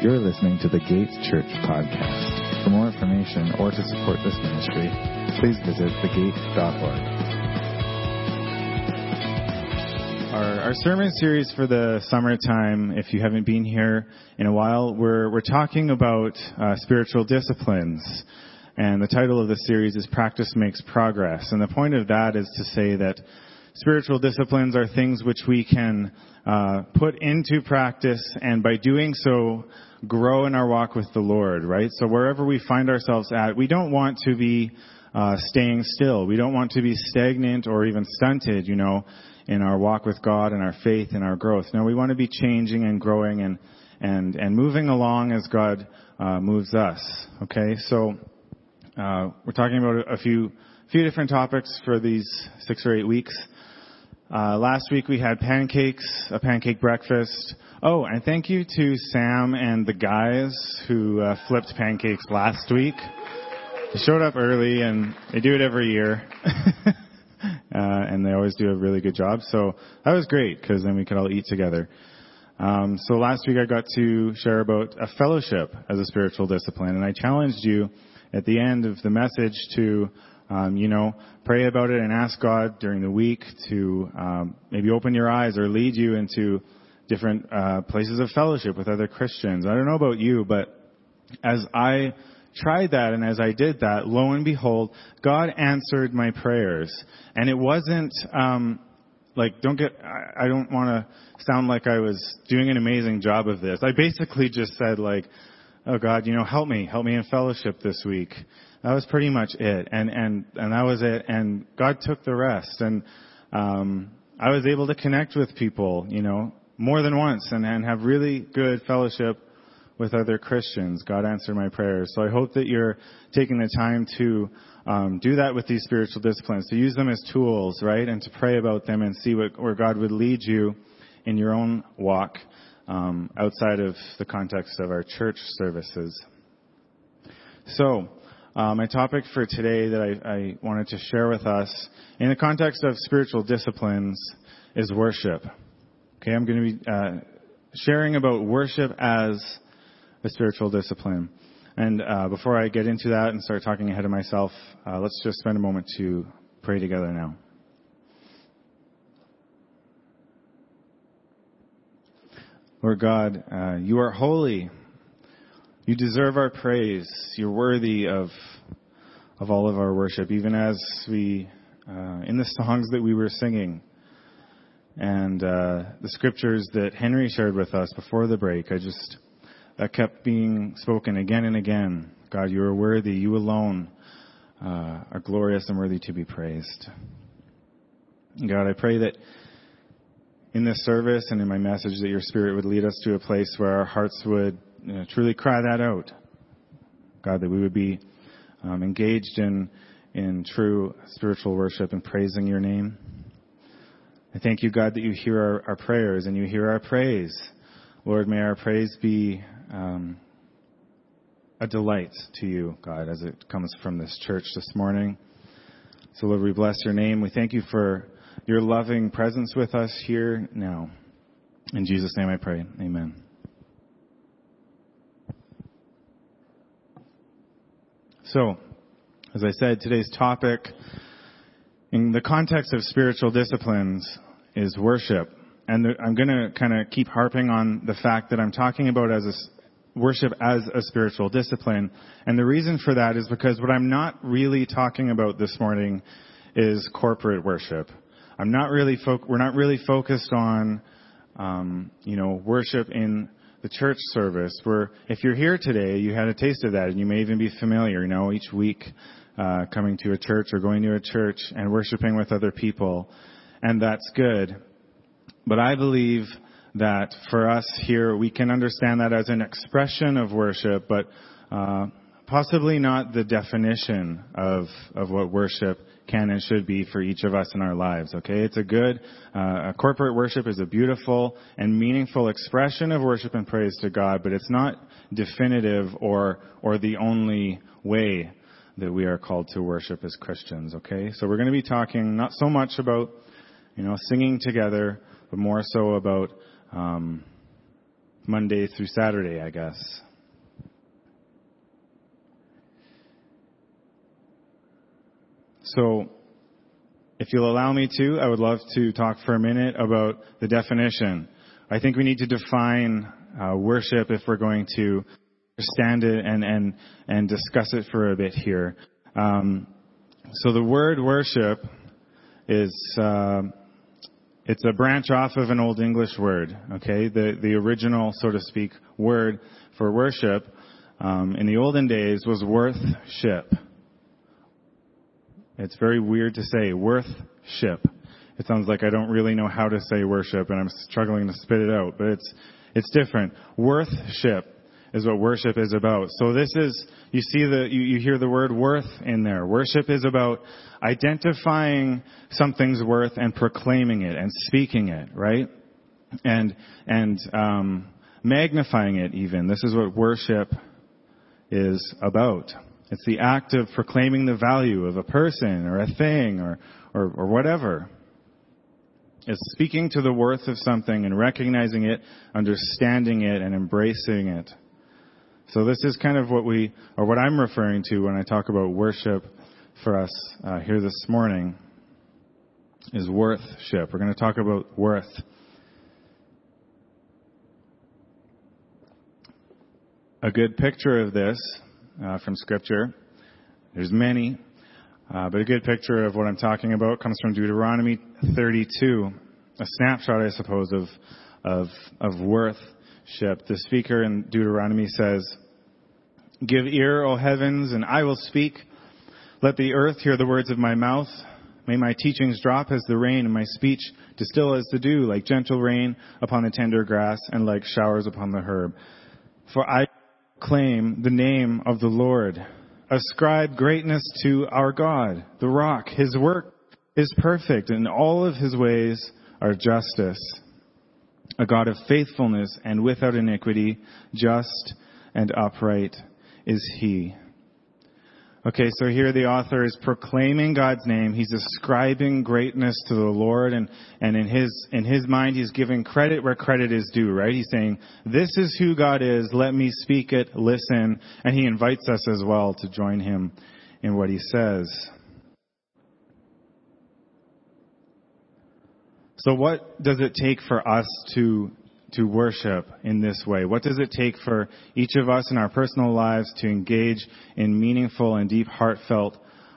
You're listening to the Gates Church podcast. For more information or to support this ministry, please visit thegate.org. Our, our sermon series for the summertime, if you haven't been here in a while, we're, we're talking about uh, spiritual disciplines. And the title of the series is Practice Makes Progress. And the point of that is to say that spiritual disciplines are things which we can uh, put into practice and by doing so grow in our walk with the Lord, right? So wherever we find ourselves at, we don't want to be uh, staying still. We don't want to be stagnant or even stunted, you know, in our walk with God and our faith and our growth. No, we want to be changing and growing and and and moving along as God uh, moves us. Okay, so uh, we're talking about a few few different topics for these six or eight weeks. Uh, last week we had pancakes, a pancake breakfast. Oh, and thank you to Sam and the guys who uh, flipped pancakes last week. They showed up early and they do it every year. uh, and they always do a really good job. So that was great because then we could all eat together. Um, so last week I got to share about a fellowship as a spiritual discipline and I challenged you at the end of the message to um, you know, pray about it and ask God during the week to um, maybe open your eyes or lead you into different uh, places of fellowship with other Christians. I don't know about you, but as I tried that and as I did that, lo and behold, God answered my prayers. And it wasn't um, like don't get I, I don't want to sound like I was doing an amazing job of this. I basically just said like, "Oh God, you know, help me, help me in fellowship this week." That was pretty much it. And, and, and that was it. And God took the rest. And, um, I was able to connect with people, you know, more than once and, and have really good fellowship with other Christians. God answered my prayers. So I hope that you're taking the time to um, do that with these spiritual disciplines, to use them as tools, right, and to pray about them and see what, where God would lead you in your own walk um, outside of the context of our church services. So, uh, my topic for today that I, I, wanted to share with us in the context of spiritual disciplines is worship. Okay, I'm going to be uh, sharing about worship as a spiritual discipline. And uh, before I get into that and start talking ahead of myself, uh, let's just spend a moment to pray together now. Lord God, uh, you are holy. You deserve our praise. You're worthy of of all of our worship, even as we uh, in the songs that we were singing and uh, the scriptures that Henry shared with us before the break. I just that kept being spoken again and again. God, you are worthy. You alone uh, are glorious and worthy to be praised. God, I pray that in this service and in my message that your Spirit would lead us to a place where our hearts would you know, truly cry that out. God, that we would be um, engaged in, in true spiritual worship and praising your name. I thank you, God, that you hear our, our prayers and you hear our praise. Lord, may our praise be um, a delight to you, God, as it comes from this church this morning. So, Lord, we bless your name. We thank you for your loving presence with us here now. In Jesus' name I pray. Amen. So, as I said, today's topic in the context of spiritual disciplines is worship. And I'm going to kind of keep harping on the fact that I'm talking about as a, worship as a spiritual discipline. And the reason for that is because what I'm not really talking about this morning is corporate worship. I'm not really fo- we're not really focused on um, you know worship in the church service where if you're here today, you had a taste of that and you may even be familiar, you know, each week, uh, coming to a church or going to a church and worshiping with other people. And that's good. But I believe that for us here, we can understand that as an expression of worship, but, uh, possibly not the definition of, of what worship can and should be for each of us in our lives. Okay, it's a good uh, corporate worship is a beautiful and meaningful expression of worship and praise to God, but it's not definitive or or the only way that we are called to worship as Christians. Okay, so we're going to be talking not so much about you know singing together, but more so about um, Monday through Saturday, I guess. So, if you'll allow me to, I would love to talk for a minute about the definition. I think we need to define uh, worship if we're going to understand it and, and, and discuss it for a bit here. Um, so the word worship is, uh, it's a branch off of an Old English word, okay? The, the original, so to speak, word for worship um, in the olden days was worthship. It's very weird to say worthship. It sounds like I don't really know how to say worship and I'm struggling to spit it out, but it's, it's different. Worthship is what worship is about. So this is, you see the, you, you hear the word worth in there. Worship is about identifying something's worth and proclaiming it and speaking it, right? And, and, um, magnifying it even. This is what worship is about. It's the act of proclaiming the value of a person or a thing or, or, or whatever. It's speaking to the worth of something and recognizing it, understanding it, and embracing it. So this is kind of what we, or what I'm referring to when I talk about worship for us uh, here this morning, is worthship. We're going to talk about worth. A good picture of this uh, from Scripture. There's many, uh, but a good picture of what I'm talking about comes from Deuteronomy 32, a snapshot, I suppose, of of of worth ship. The speaker in Deuteronomy says, Give ear, O heavens, and I will speak. Let the earth hear the words of my mouth. May my teachings drop as the rain, and my speech distill as the dew, like gentle rain upon the tender grass, and like showers upon the herb. For I claim the name of the Lord. Ascribe greatness to our God, the rock. His work is perfect, and all of his ways are justice a God of faithfulness and without iniquity, just and upright is he. Okay, so here the author is proclaiming God's name. He's ascribing greatness to the Lord and, and in his, in his mind he's giving credit where credit is due, right? He's saying, this is who God is, let me speak it, listen, and he invites us as well to join him in what he says. So what does it take for us to to worship in this way? What does it take for each of us in our personal lives to engage in meaningful and deep heartfelt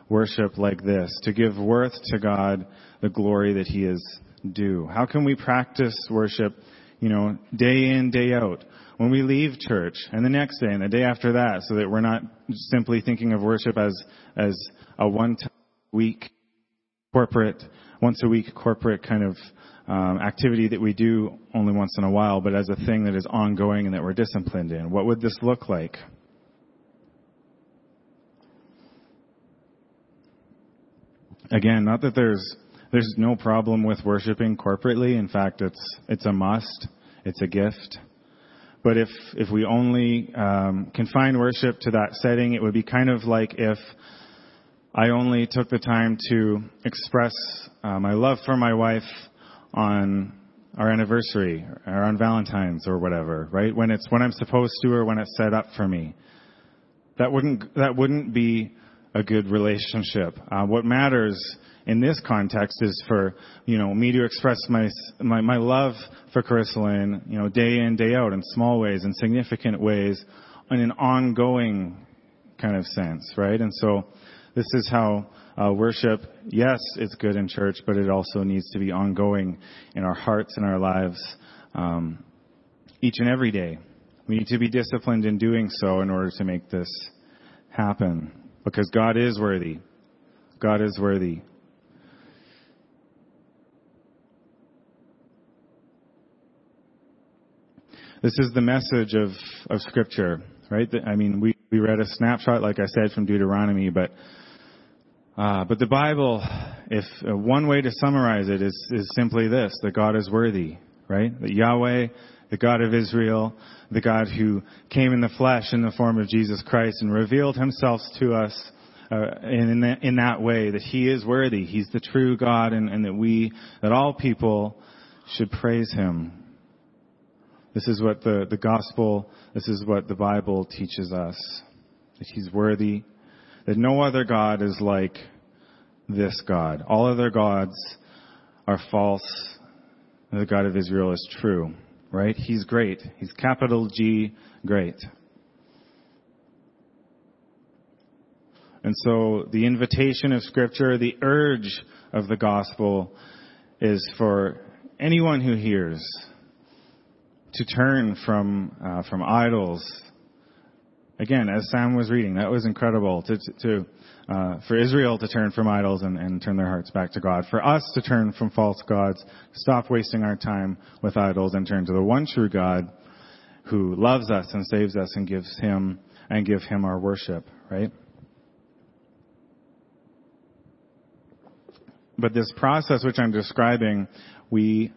worship like this, to give worth to God the glory that He is due? How can we practice worship, you know, day in, day out? When we leave church and the next day and the day after that so that we're not simply thinking of worship as, as a one time week corporate once a week corporate kind of um, activity that we do only once in a while, but as a thing that is ongoing and that we're disciplined in. What would this look like? Again, not that there's there's no problem with worshiping corporately. In fact, it's it's a must. It's a gift. But if if we only um, confine worship to that setting, it would be kind of like if I only took the time to express uh, my love for my wife on our anniversary or on Valentine's or whatever, right? When it's when I'm supposed to or when it's set up for me. That wouldn't that wouldn't be a good relationship. Uh, what matters in this context is for you know me to express my my, my love for Lynn, you know, day in day out in small ways in significant ways, in an ongoing kind of sense, right? And so this is how uh, worship, yes, it's good in church, but it also needs to be ongoing in our hearts and our lives um, each and every day. We need to be disciplined in doing so in order to make this happen. Because God is worthy. God is worthy. This is the message of, of Scripture, right? I mean, we, we read a snapshot, like I said, from Deuteronomy, but uh, but the Bible, if uh, one way to summarize it is, is simply this, that God is worthy, right? That Yahweh, the God of Israel, the God who came in the flesh in the form of Jesus Christ and revealed himself to us uh, in, that, in that way, that he is worthy. He's the true God and, and that we, that all people should praise him. This is what the, the gospel, this is what the Bible teaches us. That He's worthy, that no other God is like this God. All other gods are false, the God of Israel is true. Right? He's great. He's capital G, great. And so the invitation of Scripture, the urge of the gospel is for anyone who hears to turn from, uh, from idols. Again, as Sam was reading, that was incredible to, to uh, for Israel to turn from idols and, and turn their hearts back to God. For us to turn from false gods, stop wasting our time with idols and turn to the one true God who loves us and saves us and gives him and give him our worship, right? But this process which I'm describing, we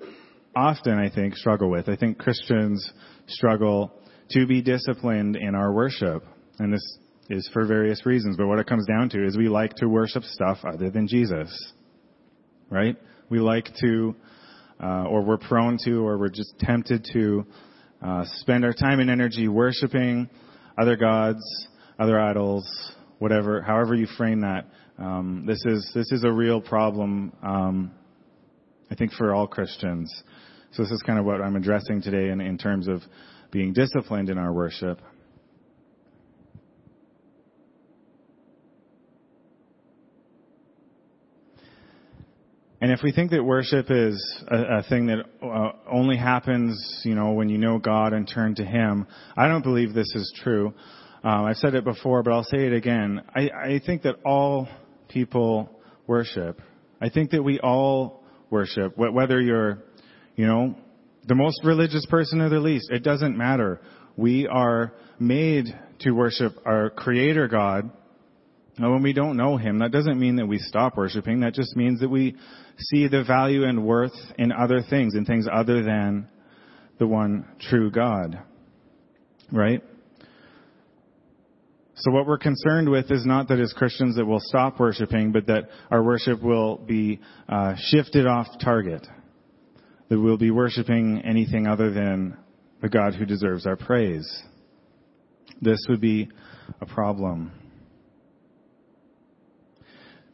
often, I think, struggle with. I think Christians struggle to be disciplined in our worship. And this is for various reasons. But what it comes down to is we like to worship stuff other than Jesus. Right? We like to, uh, or we're prone to, or we're just tempted to uh, spend our time and energy worshiping other gods, other idols, whatever, however you frame that. Um, this is this is a real problem, um, I think, for all Christians. So this is kind of what I'm addressing today in, in terms of being disciplined in our worship. And if we think that worship is a, a thing that uh, only happens, you know, when you know God and turn to Him, I don't believe this is true. Um, I've said it before, but I'll say it again. I, I think that all people worship. I think that we all worship, whether you're, you know, the most religious person or the least. It doesn't matter. We are made to worship our Creator God. And when we don't know Him, that doesn't mean that we stop worshiping. That just means that we see the value and worth in other things, in things other than the one true God. Right? So what we're concerned with is not that as Christians that we'll stop worshiping, but that our worship will be uh, shifted off target. That we'll be worshiping anything other than the God who deserves our praise. This would be a problem.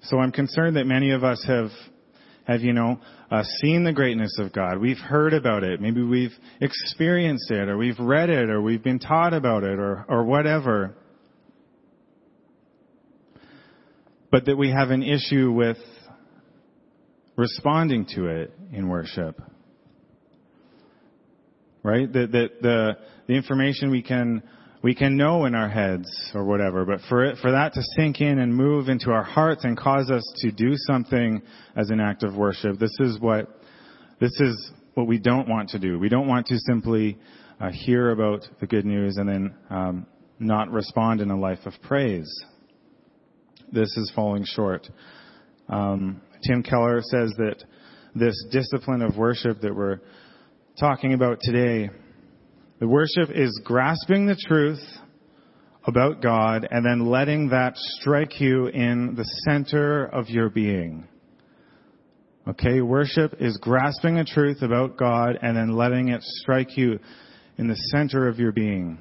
So I'm concerned that many of us have, have you know, uh, seen the greatness of God. We've heard about it. Maybe we've experienced it, or we've read it, or we've been taught about it, or, or whatever. but that we have an issue with responding to it in worship. Right? That, the, the information we can, we can know in our heads or whatever, but for it, for that to sink in and move into our hearts and cause us to do something as an act of worship, this is what, this is what we don't want to do. We don't want to simply uh, hear about the good news and then um, not respond in a life of praise this is falling short. Um, Tim Keller says that this discipline of worship that we're talking about today, the worship is grasping the truth about God and then letting that strike you in the center of your being. Okay, worship is grasping a truth about God and then letting it strike you in the center of your being.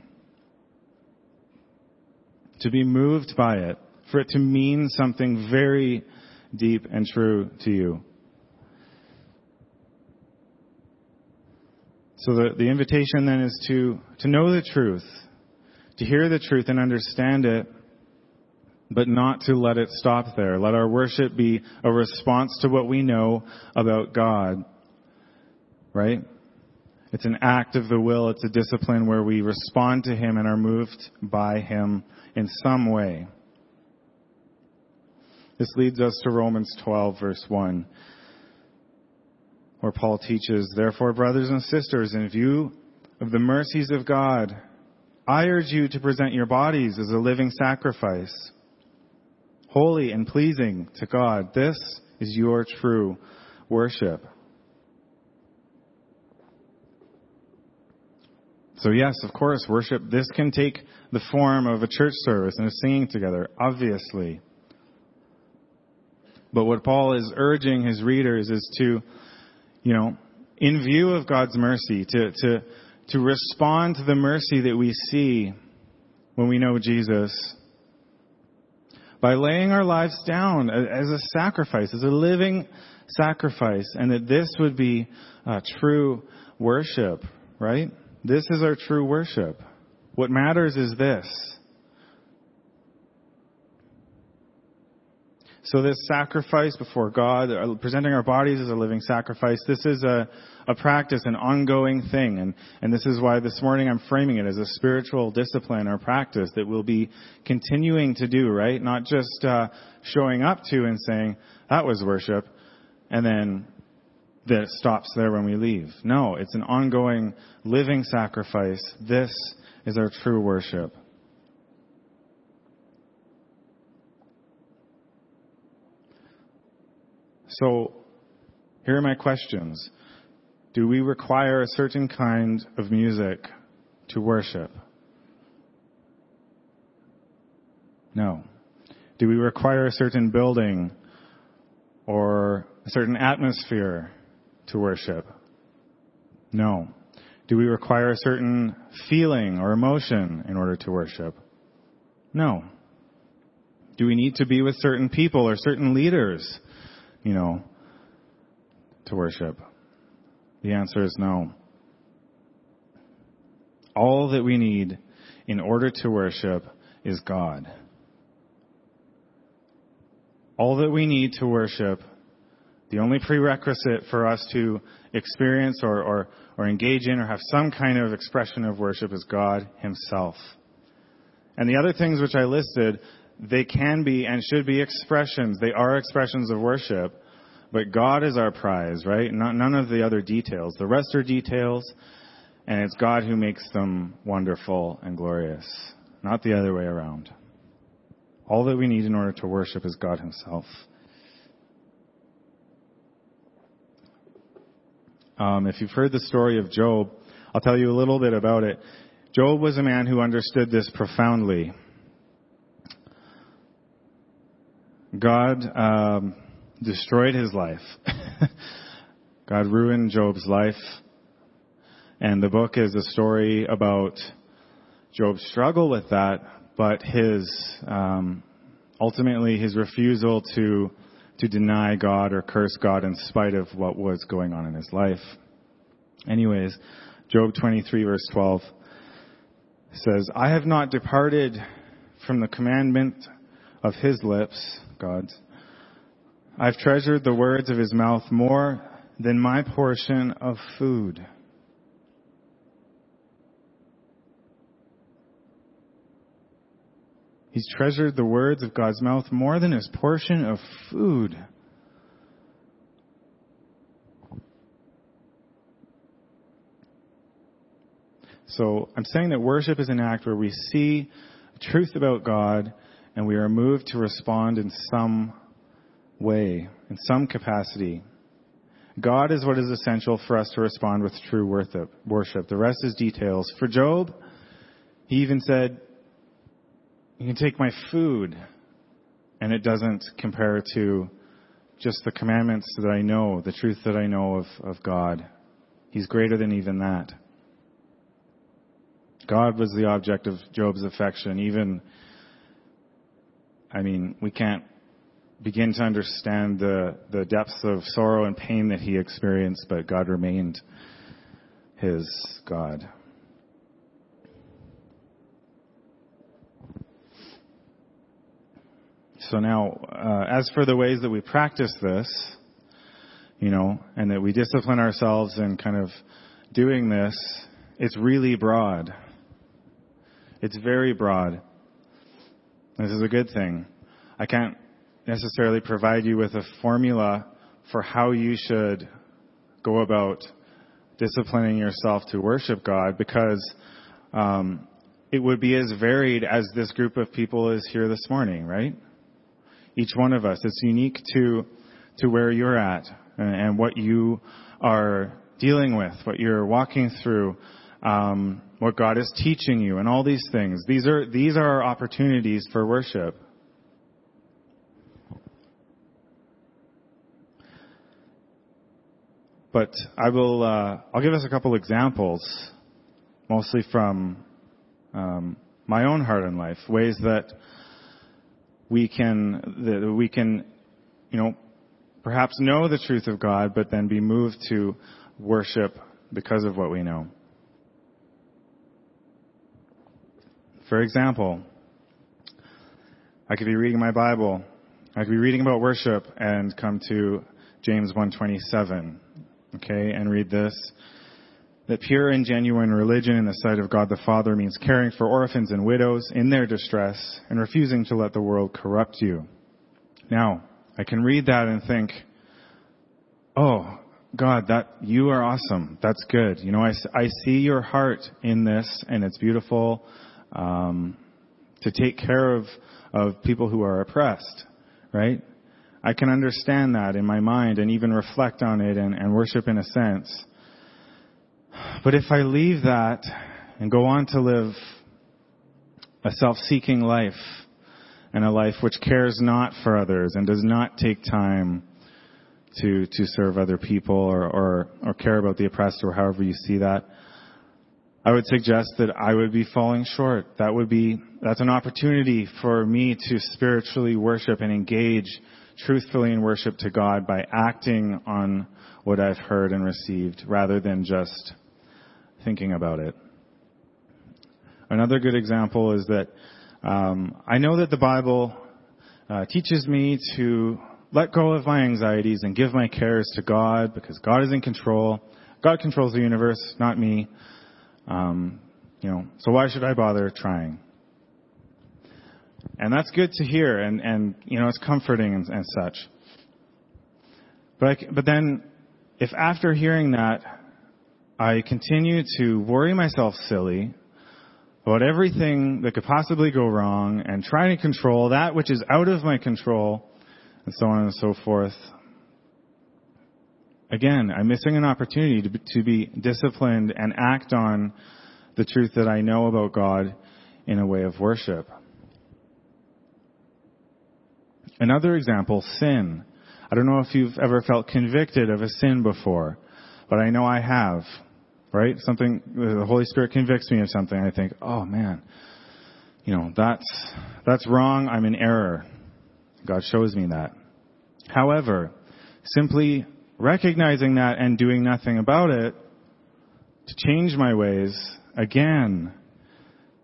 To be moved by it for it to mean something very deep and true to you. So the, the invitation then is to, to know the truth, to hear the truth and understand it, but not to let it stop there. Let our worship be a response to what we know about God. Right? It's an act of the will. It's a discipline where we respond to Him and are moved by Him in some way. This leads us to Romans 12 verse 1, where Paul teaches, Therefore, brothers and sisters, in view of the mercies of God, I urge you to present your bodies as a living sacrifice, holy and pleasing to God. This is your true worship. So yes, of course, worship, this can take the form of a church service and a singing together, obviously. But what Paul is urging his readers is to, you know, in view of God's mercy, to, to, to respond to the mercy that we see when we know Jesus by laying our lives down as a sacrifice, as a living sacrifice, and that this would be uh, true worship, right? This is our true worship. What matters is this. So this sacrifice before God, uh, presenting our bodies as a living sacrifice, this is a, a practice, an ongoing thing. And, and this is why this morning I'm framing it as a spiritual discipline or practice that we'll be continuing to do, right? Not just uh, showing up to and saying, that was worship, and then that stops there when we leave. No, it's an ongoing living sacrifice. This is our true worship. So, here are my questions. Do we require a certain kind of music to worship? No. Do we require a certain building or a certain atmosphere to worship? No. Do we require a certain feeling or emotion in order to worship? No. Do we need to be with certain people or certain leaders, you know, to worship? The answer is no. All that we need in order to worship is God. All that we need to worship the only prerequisite for us to experience or, or, or engage in or have some kind of expression of worship is God Himself. And the other things which I listed, they can be and should be expressions. They are expressions of worship. But God is our prize, right? Not, none of the other details. The rest are details, and it's God who makes them wonderful and glorious, not the other way around. All that we need in order to worship is God Himself. Um, if you've heard the story of Job, I'll tell you a little bit about it. Job was a man who understood this profoundly. God um, destroyed his life. God ruined Job's life. And the book is a story about Job's struggle with that, but his um, ultimately his refusal to to deny God or curse God in spite of what was going on in his life. Anyways, Job 23 verse 12 says, I have not departed from the commandment of his lips, God's. I've treasured the words of his mouth more than my portion of food. He's treasured the words of God's mouth more than his portion of food. So I'm saying that worship is an act where we see truth about God and we are moved to respond in some way, in some capacity. God is what is essential for us to respond with true worship. The rest is details. For Job, he even said, you can take my food, and it doesn't compare to just the commandments that I know, the truth that I know of, of God. He's greater than even that. God was the object of Job's affection. Even, I mean, we can't begin to understand the, the depths of sorrow and pain that he experienced, but God remained his God. So now, uh, as for the ways that we practice this, you know, and that we discipline ourselves in kind of doing this, it's really broad. It's very broad. This is a good thing. I can't necessarily provide you with a formula for how you should go about disciplining yourself to worship God because um, it would be as varied as this group of people is here this morning, right? each one of us. It's unique to, to where you're at and, and what you are dealing with, what you're walking through, um, what God is teaching you, and all these things. These are these are our opportunities for worship. But I will. Uh, I'll give us a couple examples mostly from um, my own heart and life, ways that we can that we can, you know, perhaps know the truth of God, but then be moved to worship because of what we know. For example, I could be reading my Bible. I could be reading about worship and come to James 127, okay, and read this. That pure and genuine religion in the sight of God the Father means caring for orphans and widows in their distress and refusing to let the world corrupt you. Now, I can read that and think, oh, God, that, you are awesome. That's good. You know, I, I see your heart in this and it's beautiful, um, to take care of, of people who are oppressed, right? I can understand that in my mind and even reflect on it and, and worship in a sense. But if I leave that and go on to live a self-seeking life and a life which cares not for others and does not take time to, to serve other people or, or, or care about the oppressed or however you see that, I would suggest that I would be falling short. That would be, that's an opportunity for me to spiritually worship and engage truthfully in worship to God by acting on what I've heard and received rather than just thinking about it. Another good example is that um, I know that the Bible uh, teaches me to let go of my anxieties and give my cares to God because God is in control. God controls the universe, not me. Um, you know, so why should I bother trying? And that's good to hear, and, and you know, it's comforting and, and such. But, I, but then, if after hearing that, I continue to worry myself silly about everything that could possibly go wrong and try to control that which is out of my control, and so on and so forth. Again, I'm missing an opportunity to be, to be disciplined and act on the truth that I know about God in a way of worship. Another example, sin. I don't know if you've ever felt convicted of a sin before, but I know I have. Right? Something, the Holy Spirit convicts me of something. I think, oh man, you know, that's, that's wrong. I'm in error. God shows me that. However, simply recognizing that and doing nothing about it to change my ways, again,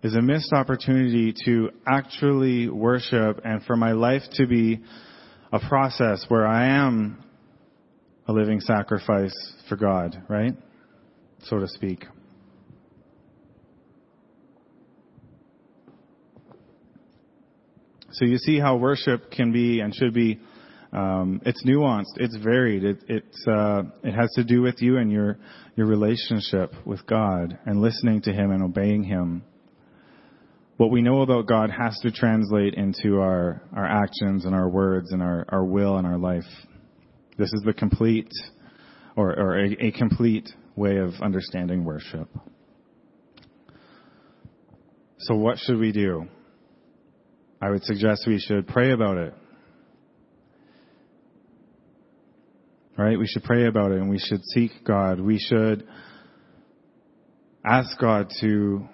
is a missed opportunity to actually worship and for my life to be a process where I am a living sacrifice for God, right? So to speak. So you see how worship can be and should be. Um, it's nuanced. It's varied. It, it's uh, it has to do with you and your your relationship with God and listening to Him and obeying Him. What we know about God has to translate into our our actions and our words and our our will and our life. This is the complete or or a, a complete way of understanding worship. So what should we do? I would suggest we should pray about it. Right? We should pray about it and we should seek God. We should ask God to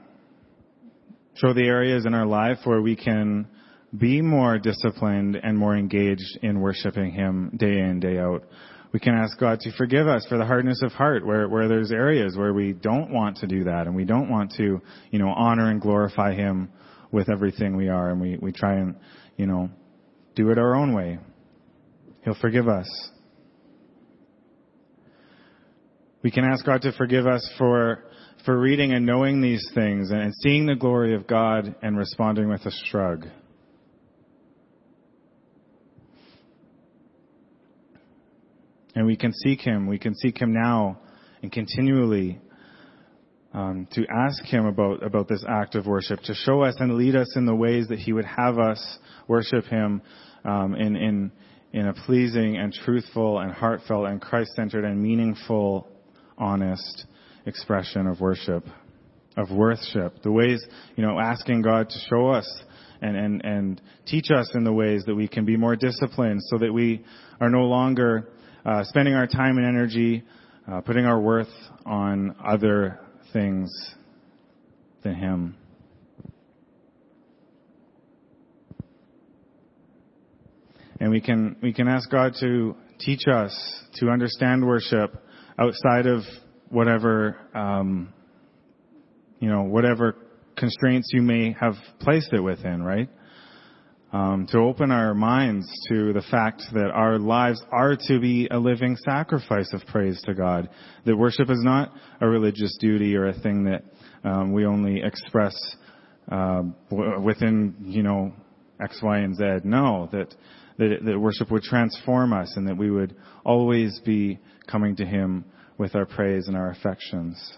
show the areas in our life where we can be more disciplined and more engaged in worshiping Him day in, day out. We can ask God to forgive us for the hardness of heart where, where there's areas where we don't want to do that and we don't want to, you know, honor and glorify Him with everything we are, and we, we try and, you know, do it our own way. He'll forgive us. We can ask God to forgive us for, for reading and knowing these things and seeing the glory of God and responding with a shrug. And we can seek Him. We can seek Him now and continually um, to ask Him about, about this act of worship, to show us and lead us in the ways that He would have us worship Him um, in, in, in a pleasing and truthful and heartfelt and Christ-centered and meaningful, honest expression of worship, of worship. The ways, you know, asking God to show us and, and, and teach us in the ways that we can be more disciplined so that we are no longer uh, spending our time and energy uh, putting our worth on other things than Him. And we can, we can ask God to teach us to understand worship outside of whatever, um, you know, whatever constraints you may have placed it within, right? Um, to open our minds to the fact that our lives are to be a living sacrifice of praise to God. That worship is not a religious duty or a thing that um, we only express uh, within, you know, X, Y, and Z. No, that, that that worship would transform us, and that we would always be coming to Him with our praise and our affections.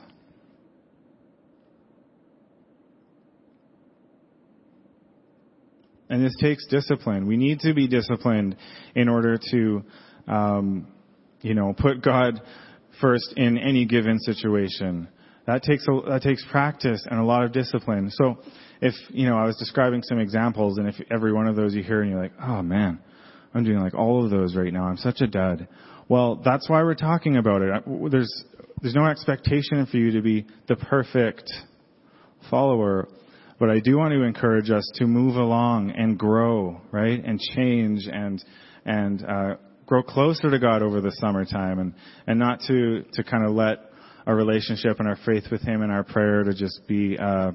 And this takes discipline. We need to be disciplined in order to, um, you know, put God first in any given situation. That takes a, that takes practice and a lot of discipline. So, if you know, I was describing some examples, and if every one of those you hear and you're like, oh man, I'm doing like all of those right now. I'm such a dud. Well, that's why we're talking about it. There's there's no expectation for you to be the perfect follower but I do want to encourage us to move along and grow, right? And change and, and, uh, grow closer to God over the summertime and, and not to, to kind of let our relationship and our faith with Him and our prayer to just be, uh,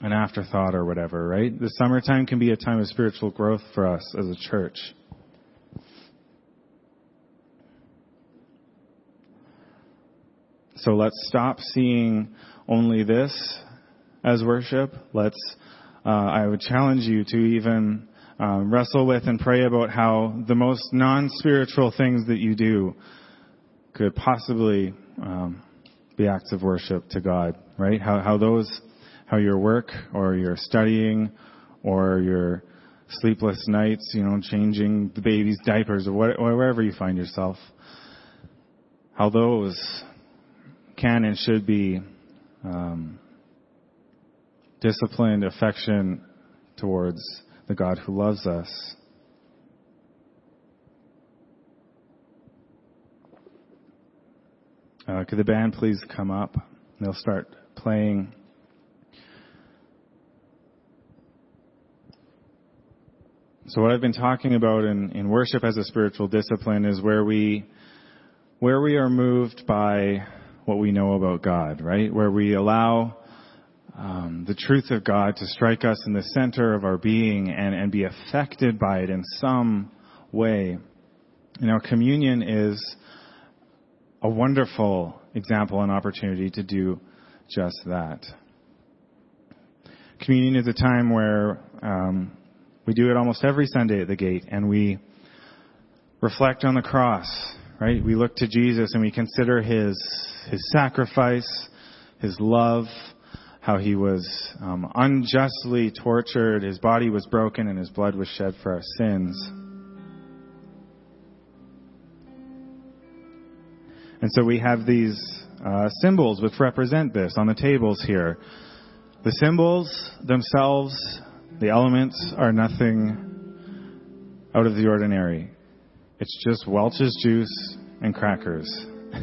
an afterthought or whatever, right? The summertime can be a time of spiritual growth for us as a church. So let's stop seeing only this as worship. Let's, uh, I would challenge you to even um, wrestle with and pray about how the most non-spiritual things that you do could possibly um, be acts of worship to God, right? How, how those, how your work or your studying or your sleepless nights, you know, changing the baby's diapers or, what, or wherever you find yourself, how those can and should be um, disciplined affection towards the God who loves us. Uh, could the band please come up? They'll start playing. So what I've been talking about in, in worship as a spiritual discipline is where we where we are moved by what we know about God, right? Where we allow um, the truth of God to strike us in the center of our being and, and be affected by it in some way. You know, communion is a wonderful example and opportunity to do just that. Communion is a time where um, we do it almost every Sunday at the gate, and we reflect on the cross. Right? We look to Jesus and we consider his his sacrifice, his love, how he was um, unjustly tortured, his body was broken, and his blood was shed for our sins. And so we have these uh, symbols which represent this on the tables here. The symbols themselves, the elements, are nothing out of the ordinary. It's just Welch's juice and crackers.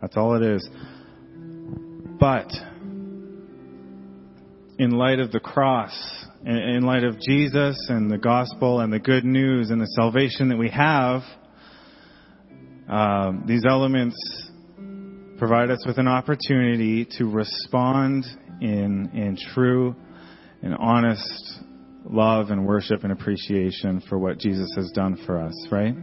That's all it is. But in light of the cross, in light of Jesus and the gospel and the good news and the salvation that we have, um, these elements provide us with an opportunity to respond in in true and honest love and worship and appreciation for what Jesus has done for us, right?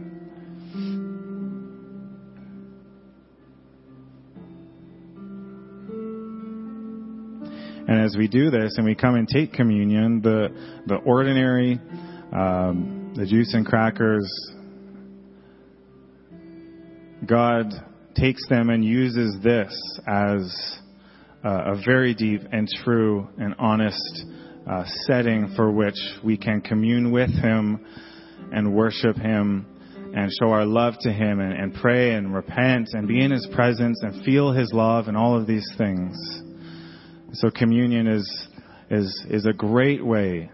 And as we do this and we come and take communion, the, the ordinary, um, the juice and crackers, God takes them and uses this as a very deep and true and honest uh, setting for which we can commune with Him and worship Him and show our love to Him and, and pray and repent and be in His presence and feel His love and all of these things. So communion is is is a great way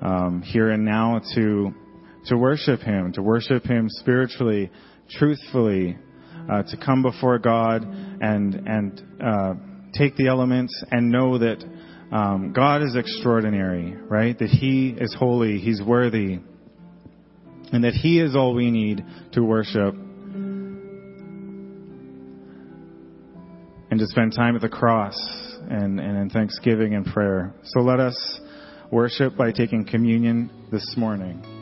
um, here and now to to worship Him, to worship Him spiritually, truthfully, uh, to come before God and and uh, take the elements and know that um, God is extraordinary, right? That He is holy, He's worthy, and that He is all we need to worship and to spend time at the cross and, and in thanksgiving and prayer. So let us worship by taking communion this morning.